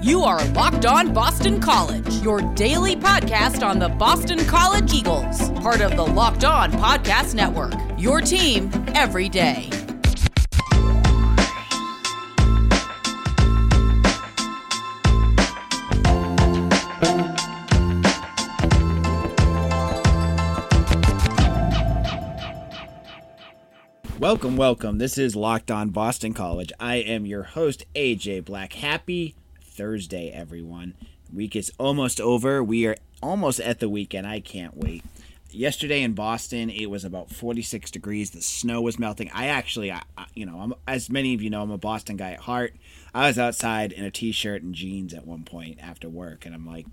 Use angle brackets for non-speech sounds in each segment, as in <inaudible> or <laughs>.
You are Locked On Boston College, your daily podcast on the Boston College Eagles, part of the Locked On Podcast Network. Your team every day. Welcome, welcome. This is Locked On Boston College. I am your host, AJ Black. Happy Thursday, everyone. Week is almost over. We are almost at the weekend. I can't wait. Yesterday in Boston, it was about 46 degrees. The snow was melting. I actually, I, you know, I'm, as many of you know, I'm a Boston guy at heart. I was outside in a t-shirt and jeans at one point after work, and I'm like,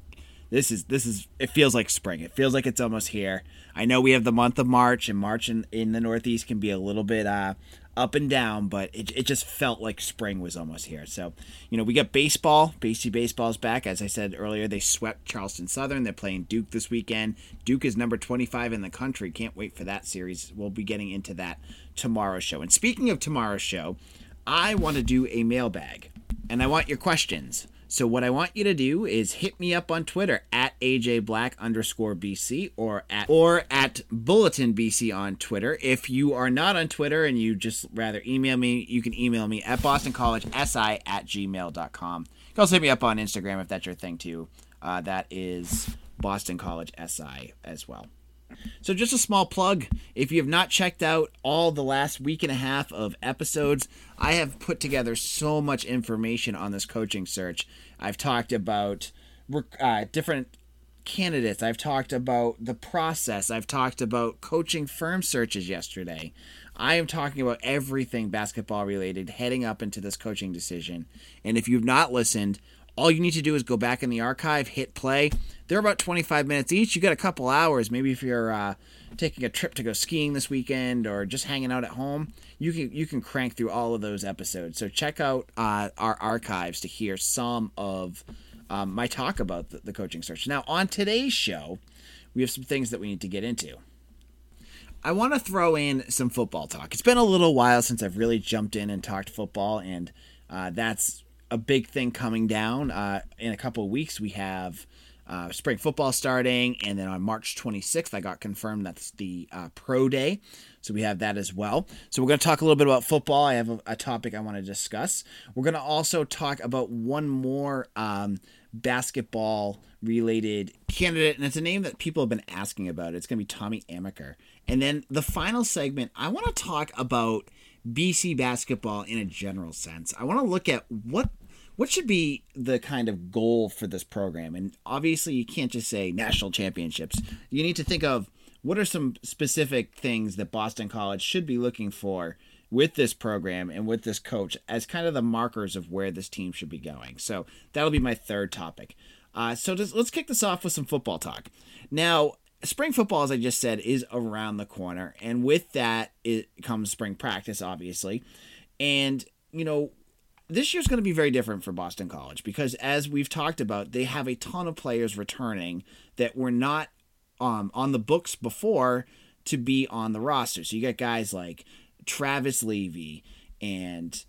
this is this is it feels like spring. It feels like it's almost here. I know we have the month of March, and March in, in the Northeast can be a little bit uh, up and down, but it, it just felt like spring was almost here. So, you know, we got baseball. BC baseball's back. As I said earlier, they swept Charleston Southern. They're playing Duke this weekend. Duke is number 25 in the country. Can't wait for that series. We'll be getting into that tomorrow's show. And speaking of tomorrow's show, I want to do a mailbag, and I want your questions. So what I want you to do is hit me up on Twitter at AJ Black underscore BC or at or at Bulletin BC on Twitter. If you are not on Twitter and you just rather email me, you can email me at Boston College SI at gmail.com. You can also hit me up on Instagram if that's your thing too. Uh, that is Boston College SI as well. So, just a small plug if you have not checked out all the last week and a half of episodes, I have put together so much information on this coaching search. I've talked about uh, different candidates, I've talked about the process, I've talked about coaching firm searches yesterday. I am talking about everything basketball related heading up into this coaching decision. And if you've not listened, all you need to do is go back in the archive, hit play. They're about 25 minutes each. You got a couple hours. Maybe if you're uh, taking a trip to go skiing this weekend or just hanging out at home, you can you can crank through all of those episodes. So check out uh, our archives to hear some of um, my talk about the, the coaching search. Now on today's show, we have some things that we need to get into. I want to throw in some football talk. It's been a little while since I've really jumped in and talked football, and uh, that's a big thing coming down. Uh, in a couple of weeks, we have uh, spring football starting, and then on March 26th, I got confirmed that's the uh, pro day. So we have that as well. So we're going to talk a little bit about football. I have a, a topic I want to discuss. We're going to also talk about one more um, basketball related candidate, and it's a name that people have been asking about. It's going to be Tommy Amaker. And then the final segment, I want to talk about BC basketball in a general sense. I want to look at what what should be the kind of goal for this program? And obviously, you can't just say national championships. You need to think of what are some specific things that Boston College should be looking for with this program and with this coach as kind of the markers of where this team should be going. So that'll be my third topic. Uh, so just, let's kick this off with some football talk. Now, spring football, as I just said, is around the corner, and with that it comes spring practice, obviously. And you know, this year's going to be very different for Boston College because, as we've talked about, they have a ton of players returning that were not um, on the books before to be on the roster. So you got guys like Travis Levy and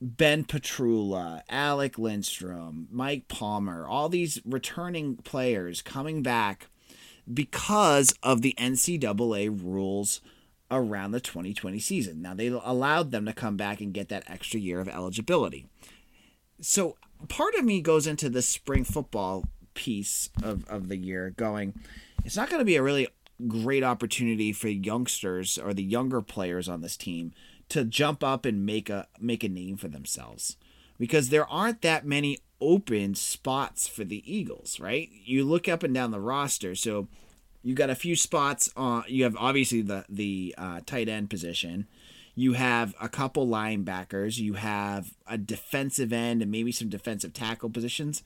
Ben Petrula, Alec Lindstrom, Mike Palmer, all these returning players coming back because of the NCAA rules around the 2020 season. Now, they allowed them to come back and get that extra year of eligibility. So, part of me goes into the spring football piece of, of the year going, it's not going to be a really great opportunity for youngsters or the younger players on this team to jump up and make a make a name for themselves because there aren't that many open spots for the Eagles, right? You look up and down the roster, so you got a few spots on. You have obviously the the uh, tight end position. You have a couple linebackers. You have a defensive end and maybe some defensive tackle positions,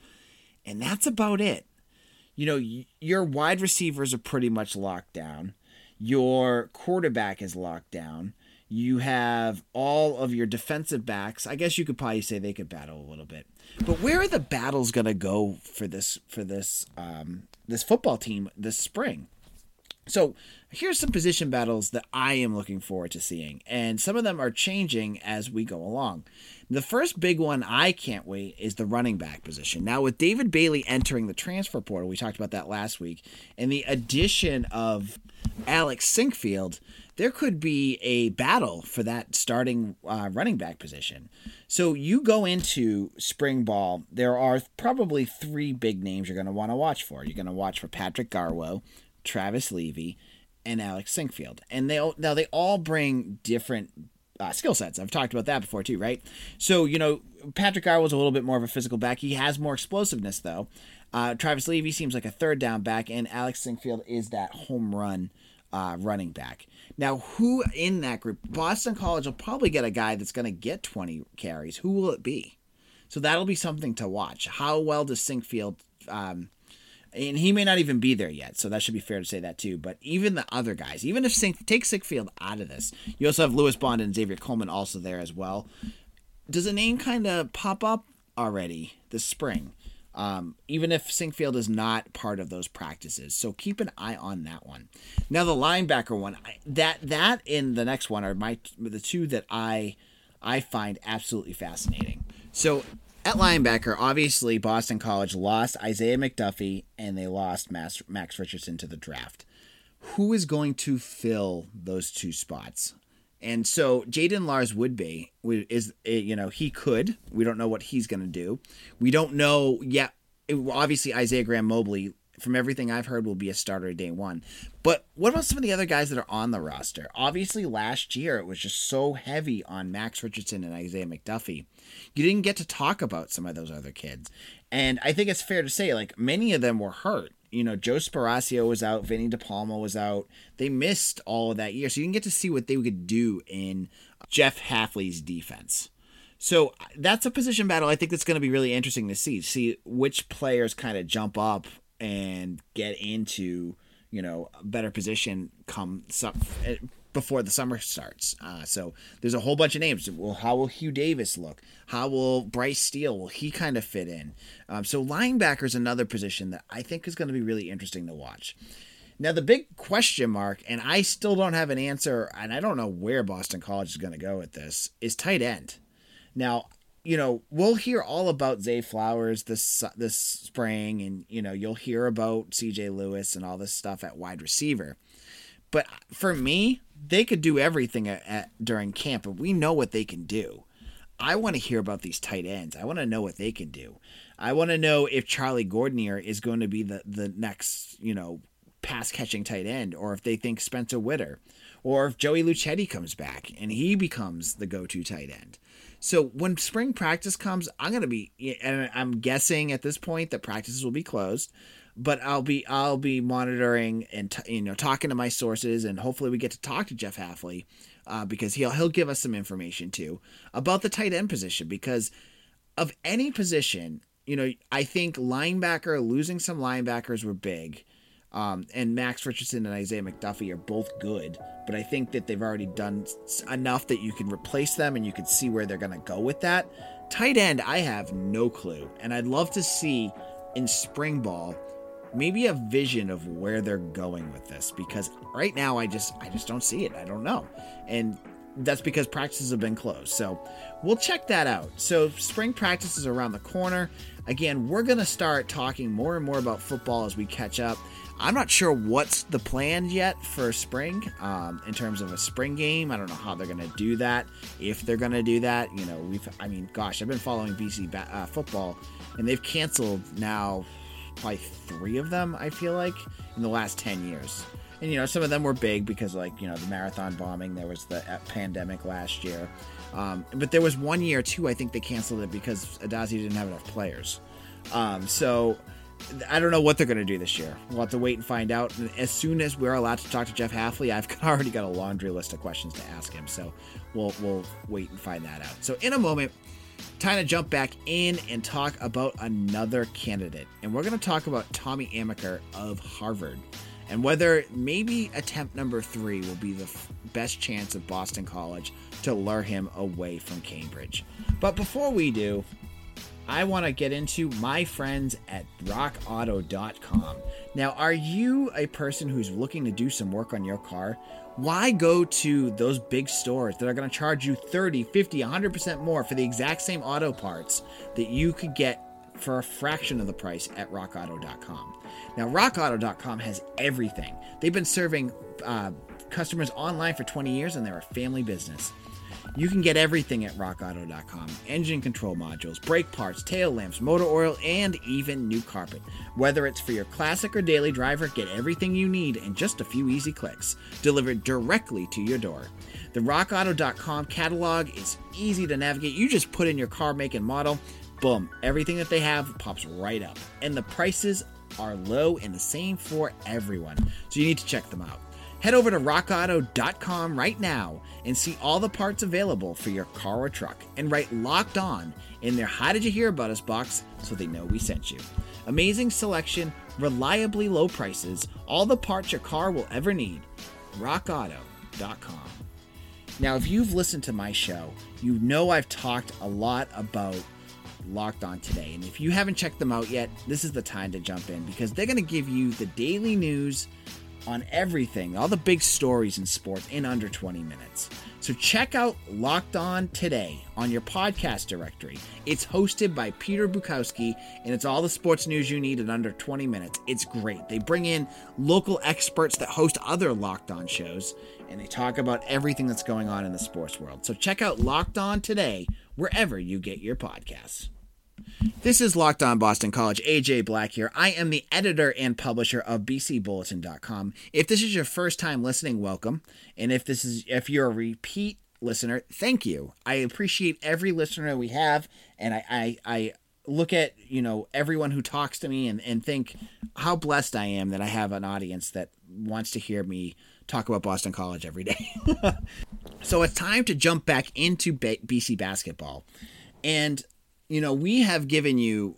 and that's about it. You know, your wide receivers are pretty much locked down. Your quarterback is locked down. You have all of your defensive backs. I guess you could probably say they could battle a little bit. But where are the battles going to go for this for this um, this football team this spring? So here's some position battles that I am looking forward to seeing, and some of them are changing as we go along. The first big one I can't wait is the running back position. Now, with David Bailey entering the transfer portal, we talked about that last week, and the addition of Alex Sinkfield, there could be a battle for that starting uh, running back position. So you go into spring ball, there are probably three big names you're going to want to watch for. You're going to watch for Patrick Garwo, Travis Levy, and Alex Sinkfield. And they now they all bring different uh, skill sets. I've talked about that before too, right? So you know, Patrick Garwo was a little bit more of a physical back. He has more explosiveness though. Uh, Travis Levy seems like a third down back, and Alex Sinkfield is that home run uh, running back. Now, who in that group? Boston College will probably get a guy that's going to get 20 carries. Who will it be? So that'll be something to watch. How well does Sinkfield, um, and he may not even be there yet, so that should be fair to say that too. But even the other guys, even if Sink take Sinkfield out of this, you also have Lewis Bond and Xavier Coleman also there as well. Does a name kind of pop up already this spring? Um, even if Sinkfield is not part of those practices. So keep an eye on that one. Now the linebacker one, that that in the next one are my the two that I I find absolutely fascinating. So at linebacker, obviously Boston College lost Isaiah McDuffie and they lost Max Richardson to the draft. Who is going to fill those two spots? And so Jaden Lars would be is eh, you know he could. We don't know what he's going to do. We don't know yet. Obviously, Isaiah Graham Mobley, from everything I've heard, will be a starter day one. But what about some of the other guys that are on the roster? Obviously, last year it was just so heavy on Max Richardson and Isaiah McDuffie. You didn't get to talk about some of those other kids, and I think it's fair to say like many of them were hurt you know, Joe Sparacio was out, Vinny DePalma was out. They missed all of that year. So you can get to see what they could do in Jeff Hafley's defense. So that's a position battle I think that's going to be really interesting to see. See which players kind of jump up and get into, you know, a better position come before the summer starts. Uh, so there's a whole bunch of names. Well, how will Hugh Davis look? How will Bryce Steele? Will he kind of fit in? Um, so linebacker is another position that I think is going to be really interesting to watch. Now the big question mark, and I still don't have an answer, and I don't know where Boston College is going to go with this, is tight end. Now you know, we'll hear all about Zay Flowers this this spring, and you know, you'll hear about C.J. Lewis and all this stuff at wide receiver. But for me, they could do everything at, at, during camp, but we know what they can do. I want to hear about these tight ends. I want to know what they can do. I want to know if Charlie Gordonier is going to be the, the next, you know, pass catching tight end, or if they think Spencer Witter, or if Joey Luchetti comes back and he becomes the go to tight end. So when spring practice comes, I'm going to be, and I'm guessing at this point that practices will be closed but I'll be I'll be monitoring and t- you know talking to my sources, and hopefully we get to talk to Jeff Hafley uh, because he'll he'll give us some information too about the tight end position because of any position, you know, I think linebacker losing some linebackers were big. Um, and Max Richardson and Isaiah McDuffie are both good, but I think that they've already done enough that you can replace them and you can see where they're going to go with that. Tight end, I have no clue, and I'd love to see in spring ball maybe a vision of where they're going with this because right now I just I just don't see it. I don't know. And that's because practices have been closed. So we'll check that out. So spring practice is around the corner. Again, we're going to start talking more and more about football as we catch up. I'm not sure what's the plan yet for spring um, in terms of a spring game. I don't know how they're going to do that. If they're going to do that, you know, we've, I mean, gosh, I've been following BC ba- uh, football and they've canceled now probably three of them, I feel like, in the last 10 years. And, you know, some of them were big because, like, you know, the marathon bombing, there was the uh, pandemic last year. Um, but there was one year, too, I think they canceled it because Addazio didn't have enough players. Um, so I don't know what they're going to do this year. We'll have to wait and find out. And as soon as we're allowed to talk to Jeff Hafley, I've <laughs> already got a laundry list of questions to ask him. So we'll, we'll wait and find that out. So in a moment, time to jump back in and talk about another candidate. And we're going to talk about Tommy Amaker of Harvard and whether maybe attempt number three will be the f- best chance of Boston College to lure him away from Cambridge. But before we do, I want to get into my friends at rockauto.com. Now, are you a person who's looking to do some work on your car? Why go to those big stores that are going to charge you 30, 50, 100% more for the exact same auto parts that you could get for a fraction of the price at rockauto.com? Now, rockauto.com has everything. They've been serving uh, customers online for 20 years and they're a family business. You can get everything at rockauto.com engine control modules, brake parts, tail lamps, motor oil, and even new carpet. Whether it's for your classic or daily driver, get everything you need in just a few easy clicks, delivered directly to your door. The rockauto.com catalog is easy to navigate. You just put in your car make and model, boom, everything that they have pops right up. And the prices are low and the same for everyone. So you need to check them out. Head over to rockauto.com right now and see all the parts available for your car or truck and write locked on in their How Did You Hear About Us box so they know we sent you. Amazing selection, reliably low prices, all the parts your car will ever need. RockAuto.com. Now, if you've listened to my show, you know I've talked a lot about Locked On today. And if you haven't checked them out yet, this is the time to jump in because they're going to give you the daily news on everything, all the big stories in sports in under 20 minutes. So check out Locked On today on your podcast directory. It's hosted by Peter Bukowski, and it's all the sports news you need in under 20 minutes. It's great. They bring in local experts that host other Locked On shows, and they talk about everything that's going on in the sports world. So check out Locked On today, wherever you get your podcasts. This is Locked On Boston College. AJ Black here. I am the editor and publisher of bcbulletin.com. If this is your first time listening, welcome. And if this is if you're a repeat listener, thank you. I appreciate every listener we have, and I I, I look at you know everyone who talks to me and, and think how blessed I am that I have an audience that wants to hear me talk about Boston College every day. <laughs> so it's time to jump back into BC basketball. And you know, we have given you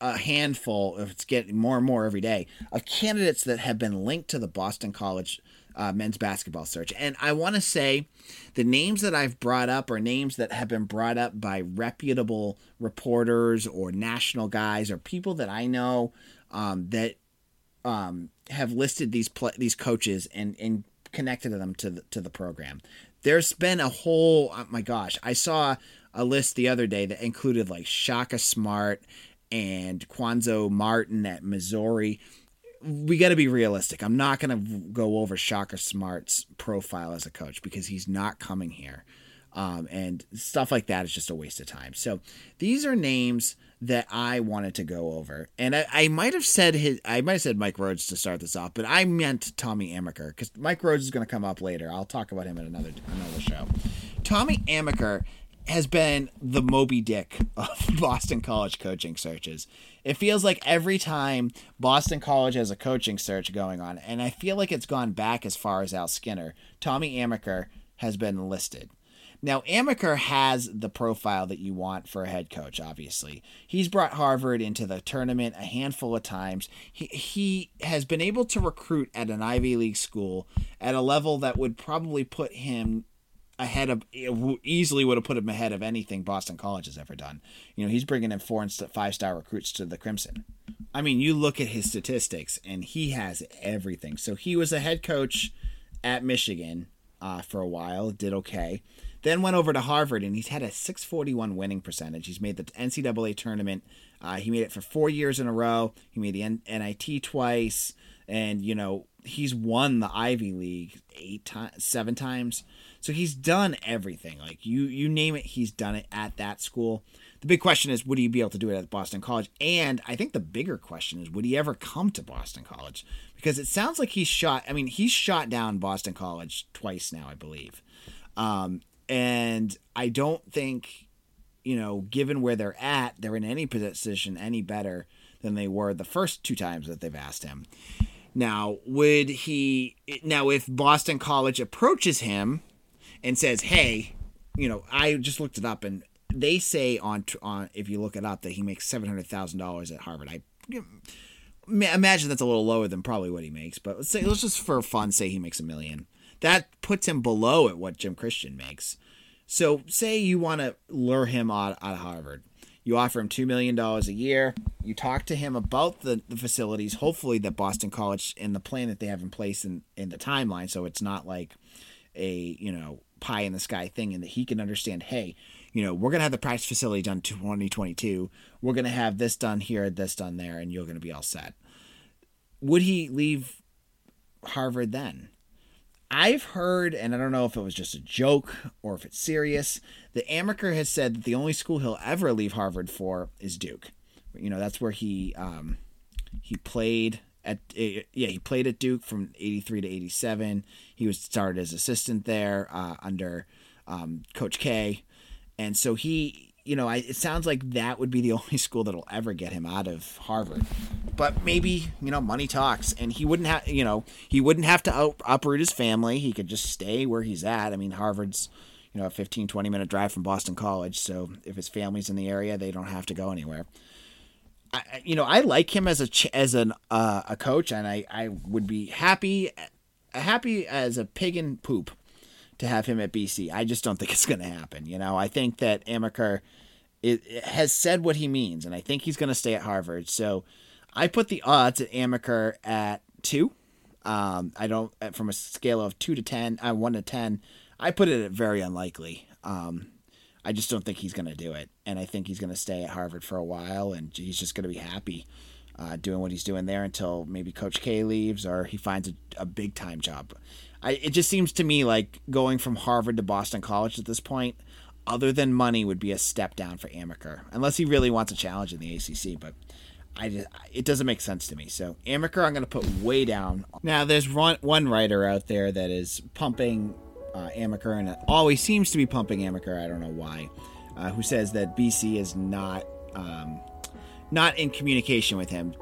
a handful, if it's getting more and more every day, of candidates that have been linked to the Boston College uh, men's basketball search. And I want to say the names that I've brought up are names that have been brought up by reputable reporters or national guys or people that I know um, that um, have listed these pl- these coaches and, and connected them to the, to the program. There's been a whole, oh my gosh, I saw a list the other day that included like Shaka Smart and Cuonzo Martin at Missouri. We got to be realistic. I'm not going to go over Shaka Smart's profile as a coach because he's not coming here. Um, and stuff like that is just a waste of time. So these are names that I wanted to go over, and I, I might have said his, I might have said Mike Rhoades to start this off, but I meant Tommy Amaker because Mike Rhoades is going to come up later. I'll talk about him in another another show. Tommy Amaker has been the Moby Dick of <laughs> Boston College coaching searches. It feels like every time Boston College has a coaching search going on, and I feel like it's gone back as far as Al Skinner, Tommy Amaker has been listed. Now, Amaker has the profile that you want for a head coach, obviously. He's brought Harvard into the tournament a handful of times. He, he has been able to recruit at an Ivy League school at a level that would probably put him ahead of easily would have put him ahead of anything Boston College has ever done. You know, he's bringing in four and five star recruits to the Crimson. I mean, you look at his statistics, and he has everything. So he was a head coach at Michigan uh, for a while, did okay. Then went over to Harvard, and he's had a 641 winning percentage. He's made the NCAA tournament. Uh, he made it for four years in a row. He made the NIT twice, and you know he's won the Ivy League eight times, seven times. So he's done everything. Like you, you name it, he's done it at that school. The big question is, would he be able to do it at Boston College? And I think the bigger question is, would he ever come to Boston College? Because it sounds like he's shot. I mean, he's shot down Boston College twice now, I believe. Um, and I don't think, you know, given where they're at, they're in any position any better than they were the first two times that they've asked him. Now, would he? Now, if Boston College approaches him and says, "Hey, you know, I just looked it up and they say on on if you look it up that he makes seven hundred thousand dollars at Harvard." I imagine that's a little lower than probably what he makes, but let's say let's just for fun say he makes a million. That puts him below at what Jim Christian makes. So say you want to lure him out, out of Harvard. You offer him $2 million a year. You talk to him about the, the facilities, hopefully, that Boston College and the plan that they have in place in, in the timeline. So it's not like a, you know, pie in the sky thing and that he can understand, hey, you know, we're going to have the practice facility done 2022. We're going to have this done here, this done there, and you're going to be all set. Would he leave Harvard then? I've heard, and I don't know if it was just a joke or if it's serious, that Amaker has said that the only school he'll ever leave Harvard for is Duke. You know, that's where he um, he played at yeah he played at Duke from '83 to '87. He was started as assistant there uh, under um, Coach K, and so he you know, I, it sounds like that would be the <laughs> only school that'll ever get him out of Harvard. But maybe, you know, money talks, and he wouldn't have, you know, he wouldn't have to out, uproot his family. He could just stay where he's at. I mean, Harvard's, you know, a 15, 20 minute drive from Boston College. So if his family's in the area, they don't have to go anywhere. I, you know, I like him as a as an uh, a coach, and I, I would be happy happy as a pig in poop to have him at BC. I just don't think it's going to happen. You know, I think that Amaker it, it has said what he means, and I think he's going to stay at Harvard. So I put the odds at Amaker at two. Um, I don't from a scale of two to ten, uh, one to ten. I put it at very unlikely. Um, I just don't think he's going to do it, and I think he's going to stay at Harvard for a while, and he's just going to be happy uh, doing what he's doing there until maybe Coach K leaves or he finds a, a big time job. I, it just seems to me like going from Harvard to Boston College at this point, other than money, would be a step down for Amaker, unless he really wants a challenge in the ACC. But I just, it doesn't make sense to me. So Amaker, I'm going to put way down. Now, there's one, one writer out there that is pumping uh, Amaker and always seems to be pumping Amaker. I don't know why. Uh, who says that BC is not um, not in communication with him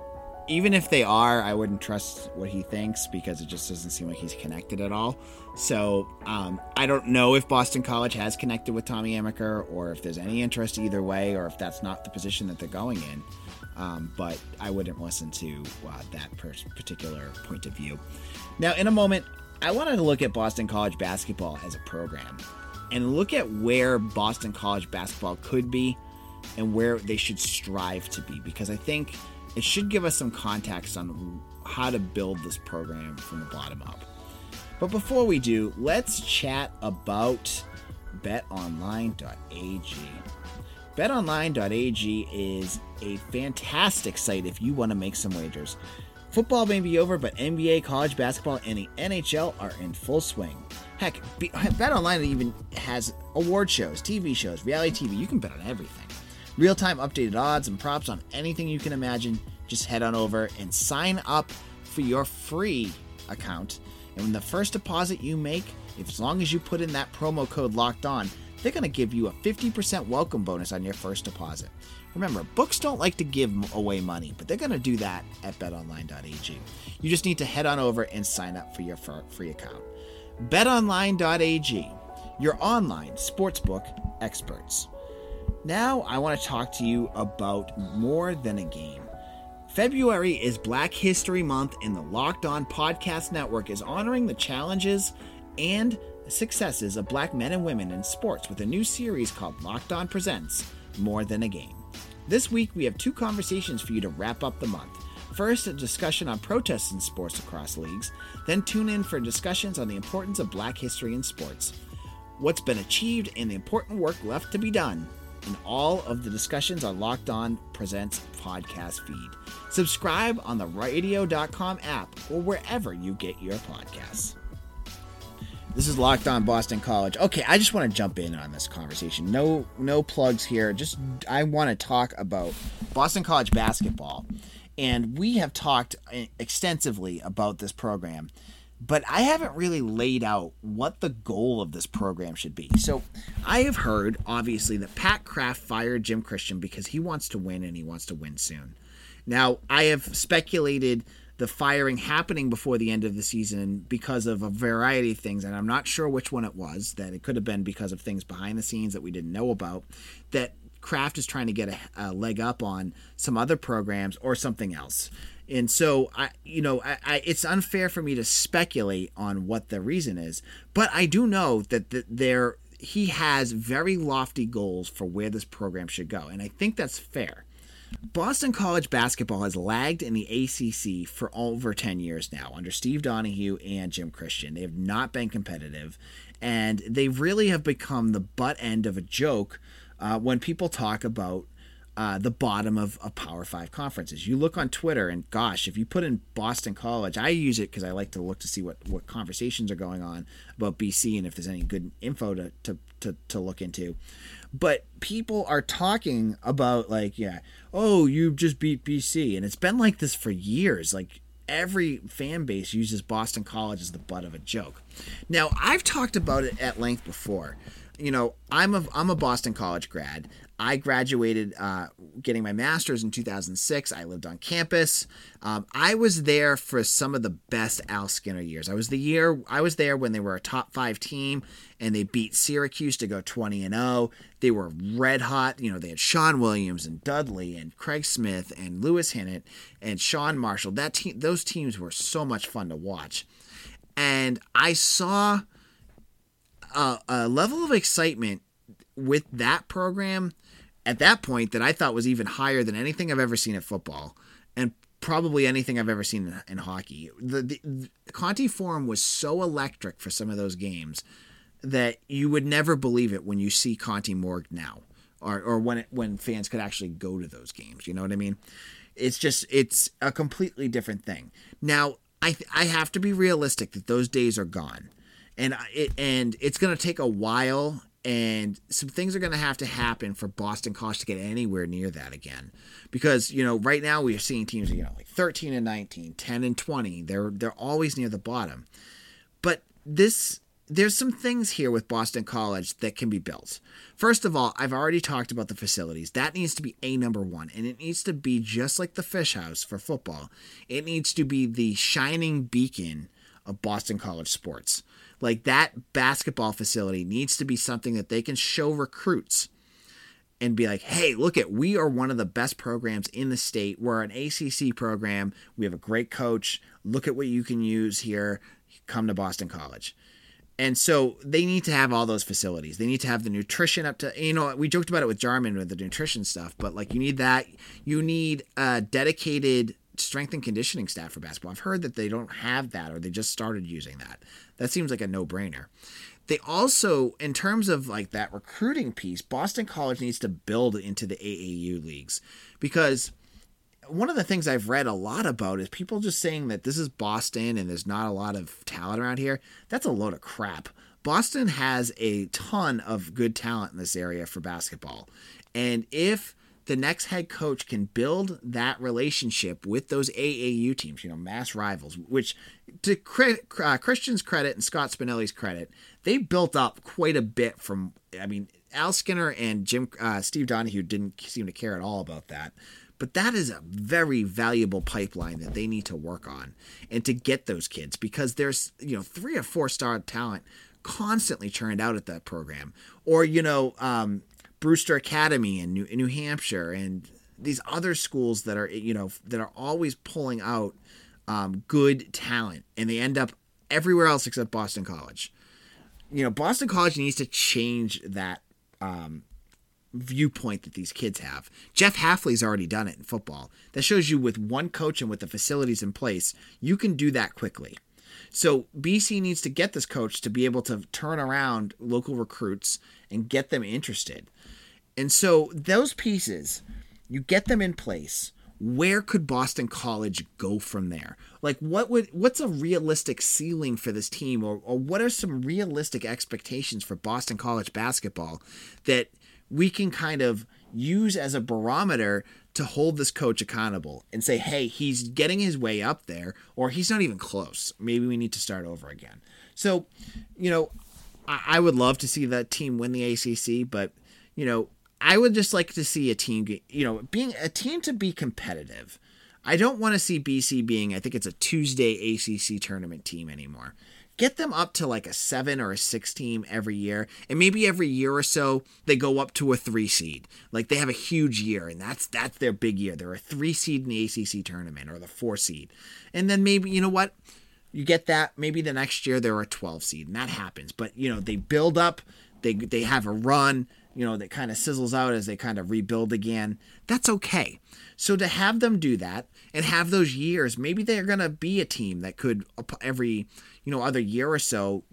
even if they are, I wouldn't trust what he thinks because it just doesn't seem like he's connected at all. So um, I don't know if Boston College has connected with Tommy Amaker or if there's any interest either way or if that's not the position that they're going in. Um, but I wouldn't listen to uh, that particular point of view. Now, in a moment, I wanted to look at Boston College basketball as a program and look at where Boston College basketball could be and where they should strive to be because I think it should give us some context on how to build this program from the bottom up. But before we do, let's chat about betonline.ag. BetOnline.ag is a fantastic site if you want to make some wagers. Football may be over, but NBA, college basketball, and the NHL are in full swing. Heck, <laughs> BetOnline even has award shows, TV shows, reality TV. You can bet on everything. Real time updated odds and props on anything you can imagine. Just head on over and sign up for your free account. And when the first deposit you make, if as long as you put in that promo code locked on, they're going to give you a 50% welcome bonus on your first deposit. Remember, books don't like to give away money, but they're going to do that at betonline.ag. You just need to head on over and sign up for your free account. betonline.ag, your online sportsbook experts. Now, I want to talk to you about more than a game. February is Black History Month, and the Locked On Podcast Network is honoring the challenges and successes of black men and women in sports with a new series called Locked On Presents More Than a Game. This week, we have two conversations for you to wrap up the month. First, a discussion on protests in sports across leagues, then tune in for discussions on the importance of black history in sports, what's been achieved, and the important work left to be done and all of the discussions on Locked On Presents podcast feed. Subscribe on the radio.com app or wherever you get your podcasts. This is Locked On Boston College. Okay, I just want to jump in on this conversation. No no plugs here. Just I want to talk about Boston College basketball. And we have talked eh, extensively about this program but I haven't really laid out what the goal of this program should be. So I have heard, obviously, that Pat Kraft fired Jim Christian because he wants to win and he wants to win soon. Now, I have speculated the firing happening before the end of the season because of a variety of things, and I'm not sure which one it was. That it could have been because of things behind the scenes that we didn't know about. That Kraft is trying to get a, a leg up on some other programs or something else. And so I, you know, I, I, it's unfair for me to speculate on what the reason is, but I do know that the, there he has very lofty goals for where this program should go, and I think that's fair. Boston College basketball has lagged in the ACC for over 10 years now under Steve Donahue and Jim Christian. They have not been competitive, and they really have become the butt end of a joke uh, when people talk about uh, the bottom of, of Power Five conferences. You look on Twitter, and gosh, if you put in Boston College, I use it because I like to look to see what, what conversations are going on about BC and if there's any good info to, to, to, to look into. But people are talking about, like, yeah, oh, you just beat BC. And it's been like this for years. Like, every fan base uses Boston College as the butt of a joke. Now, I've talked about it at length before you know, I'm a I'm a Boston College grad. I graduated uh, getting my master's in 2006. I lived on campus. Um, I was there for some of the best Al Skinner years. I was the year I was there when they were a top five team and they beat Syracuse to go 20 and 0. They were red hot. You know, they had Sean Williams and Dudley and Craig Smith and Louis Hinnant and Sean Marshall. That team, those teams were so much fun to watch. And I saw a, a level of excitement with that program at that point that I thought was even higher than anything I've ever seen at football and probably anything I've ever seen in, in hockey. The, the, the, Conte Forum was so electric for some of those games that you would never believe it when you see Conte Morgue now or, or when it, when fans could actually go to those games. You know what I mean? It's just it's a completely different thing. Now I I have to be realistic that those days are gone and it and it's going to take a while and some things are going to have to happen for Boston College to get anywhere near that again because you know right now we are seeing teams you know like 13 and 19 10 and 20 they're they're always near the bottom but this there's some things here with Boston College that can be built. First of all, I've already talked about the facilities. That needs to be a number one, and it needs to be just like the Fish House for football. It needs to be the shining beacon of Boston College sports. Like that basketball facility needs to be something that they can show recruits and be like, hey, look at we are one of the best programs in the state. We're an ACC program. We have a great coach. Look at what you can use here. Come to Boston College. And so they need to have all those facilities. They need to have the nutrition up to, you know, we joked about it with Jarman with the nutrition stuff, but like you need that. You need a dedicated strength and conditioning staff for basketball. I've heard that they don't have that or they just started using that. That seems like a no brainer. They also, in terms of like that recruiting piece, Boston College needs to build into the AAU leagues because one of the things I've read a lot about is people just saying that this is Boston and there's not a lot of talent around here. That's a load of crap. Boston has a ton of good talent in this area for basketball. And if the next head coach can build that relationship with those AAU teams, you know, Mass Rivals, which to uh, Christian's credit and Scott Spinelli's credit, they built up quite a bit from, I mean, Al Skinner and Jim uh, Steve Donahue didn't seem to care at all about that. But that is a very valuable pipeline that they need to work on and to get those kids because there's, you know, three or four star talent constantly churned out at that program. Or, you know, um, Brewster Academy in New, in New Hampshire and these other schools that are you know that are always pulling out um, good talent and they end up everywhere else except Boston College. You know, Boston College needs to change that um, viewpoint that these kids have. Jeff Hafley's already done it in football. That shows you with one coach and with the facilities in place, you can do that quickly. So BC needs to get this coach to be able to turn around local recruits and get them interested. And so those pieces, you get them in place. Where could Boston College go from there? Like what would what's a realistic ceiling for this team or, or what are some realistic expectations for Boston College basketball that we can kind of use as a barometer to hold this coach accountable and say, hey, he's getting his way up there, or he's not even close. Maybe we need to start over again. So, you know, I, I would love to see that team win the ACC, but, you know, I would just like to see a team, you know, being a team to be competitive. I don't want to see BC being, I think it's a Tuesday ACC tournament team anymore. Get them up to like a seven or a six team every year, and maybe every year or so they go up to a three seed. Like they have a huge year, and that's that's their big year. They're a three seed in the ACC tournament or the four seed, and then maybe you know what, you get that. Maybe the next year they're a twelve seed, and that happens. But you know they build up they they have a run, you know, that kind of sizzles out as they kind of rebuild again. That's okay. So to have them do that and have those years, maybe they're going to be a team that could every, you know, other year or so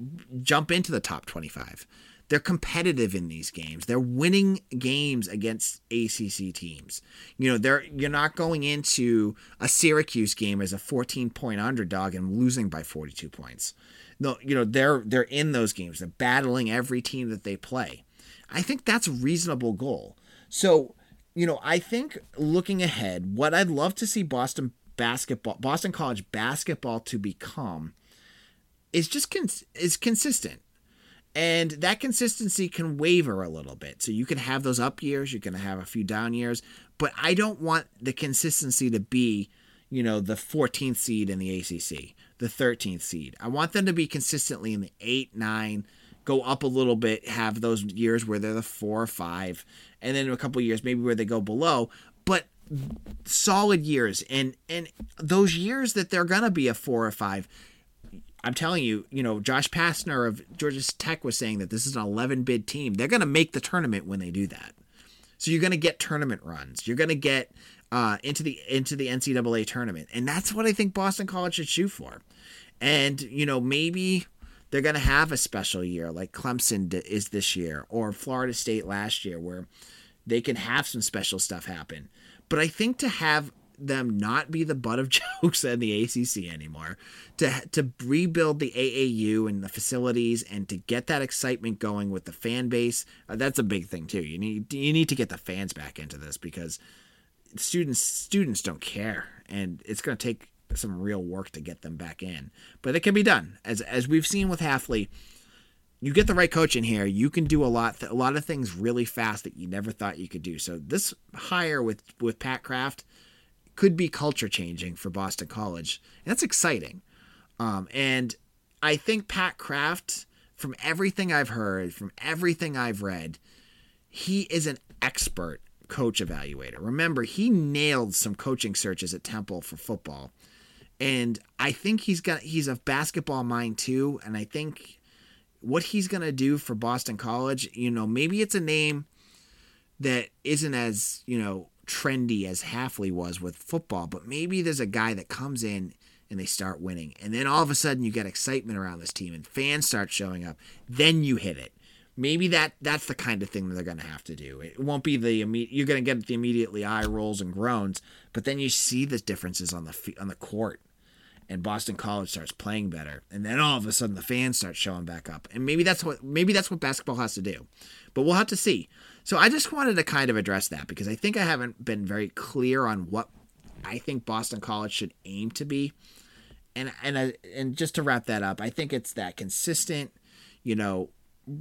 jump into the top 25. They're competitive in these games. They're winning games against ACC teams. You know, they're you're not going into a Syracuse game as a 14 point underdog and losing by 42 points. No, you know, they're they're in those games. They're battling every team that they play. I think that's a reasonable goal. So, you know, I think looking ahead, what I'd love to see Boston basketball, Boston College basketball to become is just cons- is consistent. And that consistency can waver a little bit. So you can have those up years, you can have a few down years, but I don't want the consistency to be, you know, the 14th seed in the ACC, the 13th seed. I want them to be consistently in the 8, 9, go up a little bit, have those years where they're the 4 or 5, and then a couple years maybe where they go below, but solid years and and those years that they're to be a 4 or 5 I'm telling you, you know, Josh Pastner of Georgia Tech was saying that this is an 11 bid team. They're going to make the tournament when they do that. So you're going to get tournament runs. You're going to get uh, into the into the NCAA tournament, and that's what I think Boston College should shoot for. And you know, maybe they're going to have a special year like Clemson is this year or Florida State last year, where they can have some special stuff happen. But I think to have them not be the butt of <laughs> jokes in the ACC anymore, to to rebuild the AAU and the facilities, and to get that excitement going with the fan base. Uh, that's a big thing too. You need you need to get the fans back into this because students students don't care, and it's going to take some real work to get them back in. But it can be done, as as we've seen with Hafley, You get the right coach in here, you can do a lot, a lot of things really fast that you never thought you could do. So this hire with with Pat Kraft could be culture changing for Boston College. And that's exciting. Um, and I think Pat Kraft, from everything I've heard, from everything I've read, he is an expert coach evaluator. Remember, he nailed some coaching searches at Temple for football. And I think he's got he's a basketball mind too. And I think what he's gonna do for Boston College, you know, maybe it's a name that isn't as, you know, trendy as Hafley was with football, but maybe there's a guy that comes in and they start winning. And then all of a sudden you get excitement around this team and fans start showing up. Then you hit it. Maybe that that's the kind of thing that they're going to have to do. It won't be the immediate you're going to get the immediately eye rolls and groans, but then you see the differences on the on the court. And Boston College starts playing better, and then all of a sudden the fans start showing back up, and maybe that's what maybe that's what basketball has to do, but we'll have to see. So I just wanted to kind of address that because I think I haven't been very clear on what I think Boston College should aim to be. And and and just to wrap that up, I think it's that consistent, you know,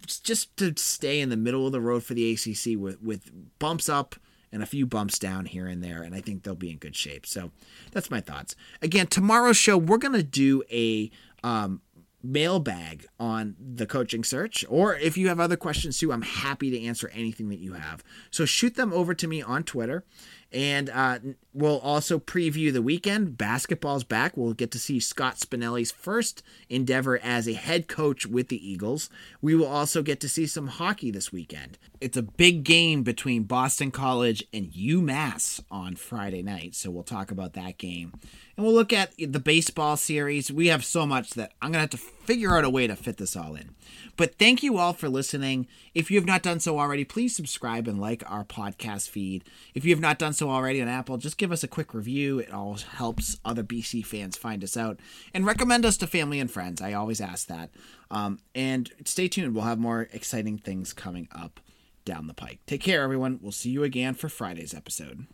just to stay in the middle of the road for the ACC with with bumps up and a few bumps down here and there, and I think they'll be in good shape. So that's my thoughts. Again, tomorrow's show we're gonna do a um, mailbag on the coaching search or if you have other questions too i'm happy to answer anything that you have so shoot them over to me on twitter and uh, we'll also preview the weekend. Basketball's back. We'll get to see Scott Spinelli's first endeavor as a head coach with the Eagles. We will also get to see some hockey this weekend. It's a big game between Boston College and UMass on Friday night, so we'll talk about that game. And we'll look at the baseball series. We have so much that I'm going to have to figure out a way to fit this all in. But thank you all for listening. If you have not done so already, please subscribe and like our podcast feed. If you have not done so already on Apple, just give us a quick review. It all helps other BC fans find us out and recommend us to family and friends. I always ask that. Um, and stay tuned. We'll have more exciting things coming up down the pike. Take care, everyone. We'll see you again for Friday's episode.